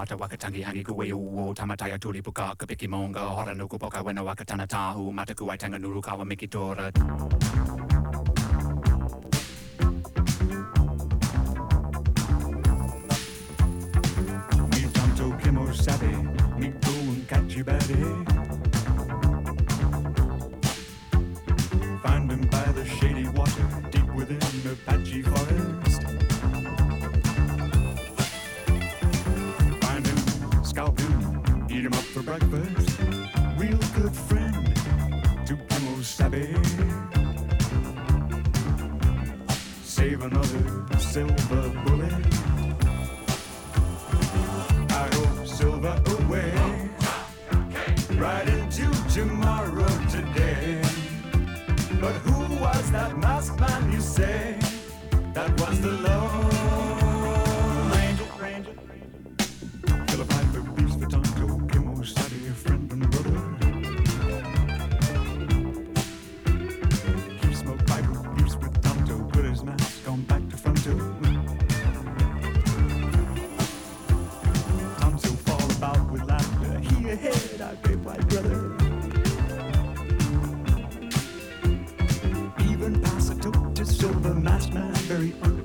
tamata wakatangi hangi kuwe uo tamataya tulipuka kapiki monga hora nuku poka wena wakatana tahu mataku waitanga nuru kawa mikitora. Mi tanto que sabe, mi un cachibare Find him by the shady water, deep within Apache breakfast. Real good friend to Kimo Sabe. Save another silver bullet. I hope silver away. Right into tomorrow today. But who was that masked man you say? That was the Lord. very early.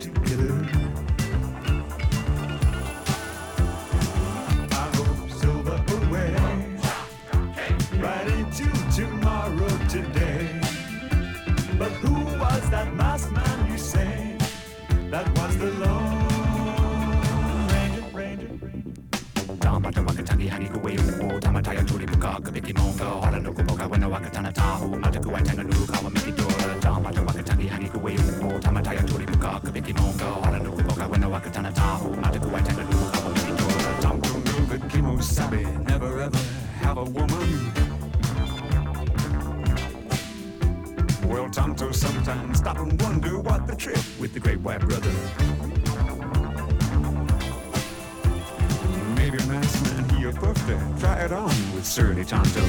stop and wonder what the trip with the great white brother. Maybe a nice man he a buffer. Try it on with Surly Tonto.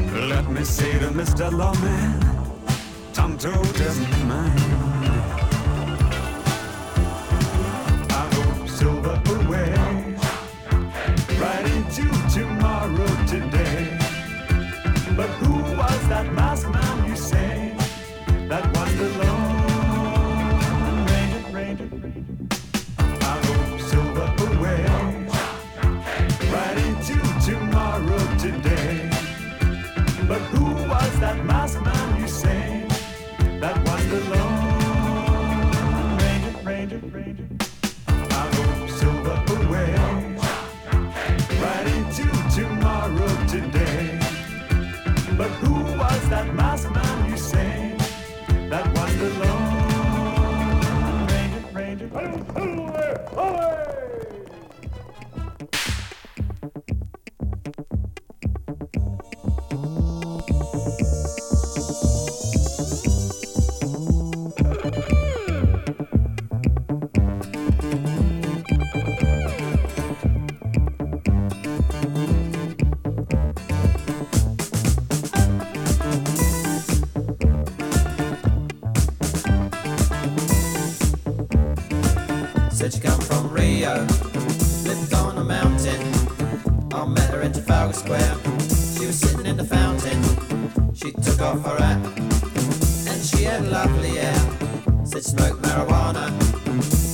Mm. Let me say to Mr. Lawman, Tonto doesn't mind. I hope Silver away right into tomorrow today. But who It's smoke marijuana.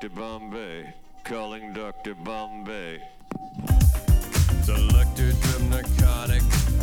Dr. Bombay, calling Dr. Bombay. Selected from narcotic.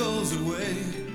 Don't believe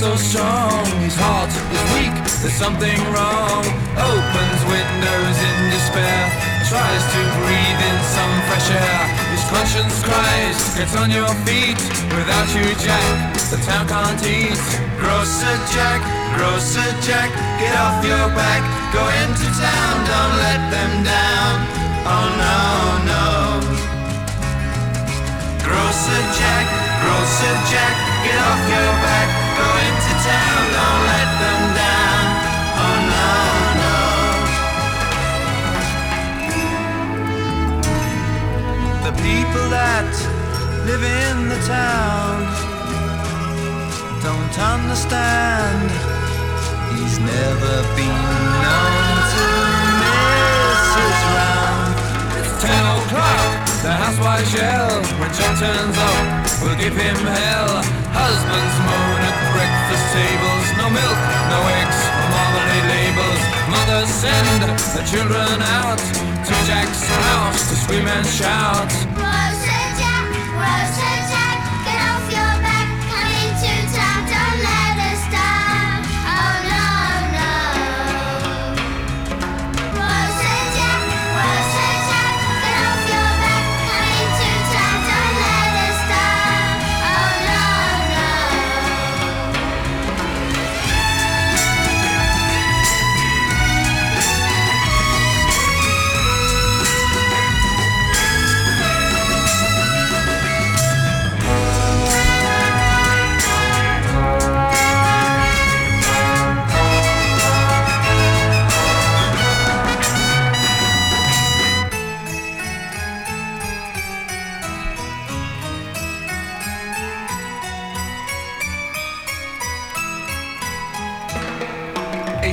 so strong. His heart is weak, there's something wrong. Opens windows in despair. Tries to breathe in some fresh air. His conscience cries, get on your feet. Without you, Jack, the town can't eat. Grocer Jack, Grocer Jack, get off your back. Go into town, don't let them down. Oh no, no. Grocer Jack, Grocer Jack, get off your back. Go into town, don't let them down. Oh no, no. The people that live in the town don't understand. He's never been known to miss his round. Ten o'clock, the housewives yell. When John turns up, we'll give him hell. Husbands moan at breakfast tables. No milk, no eggs, marmalade labels. Mothers send the children out to Jack's house to scream and shout. Grocer Jack, Grocer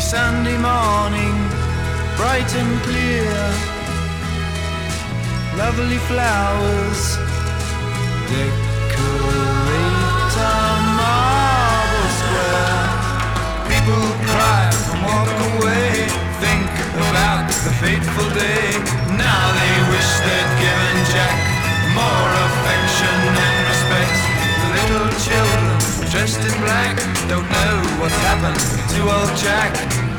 Sunday morning, bright and clear. Lovely flowers decorate our marble square. People cry and walk away, think about the fateful day. Now they wish they'd given Jack more affection and respect. Little children dressed in black don't know what's happened to old Jack.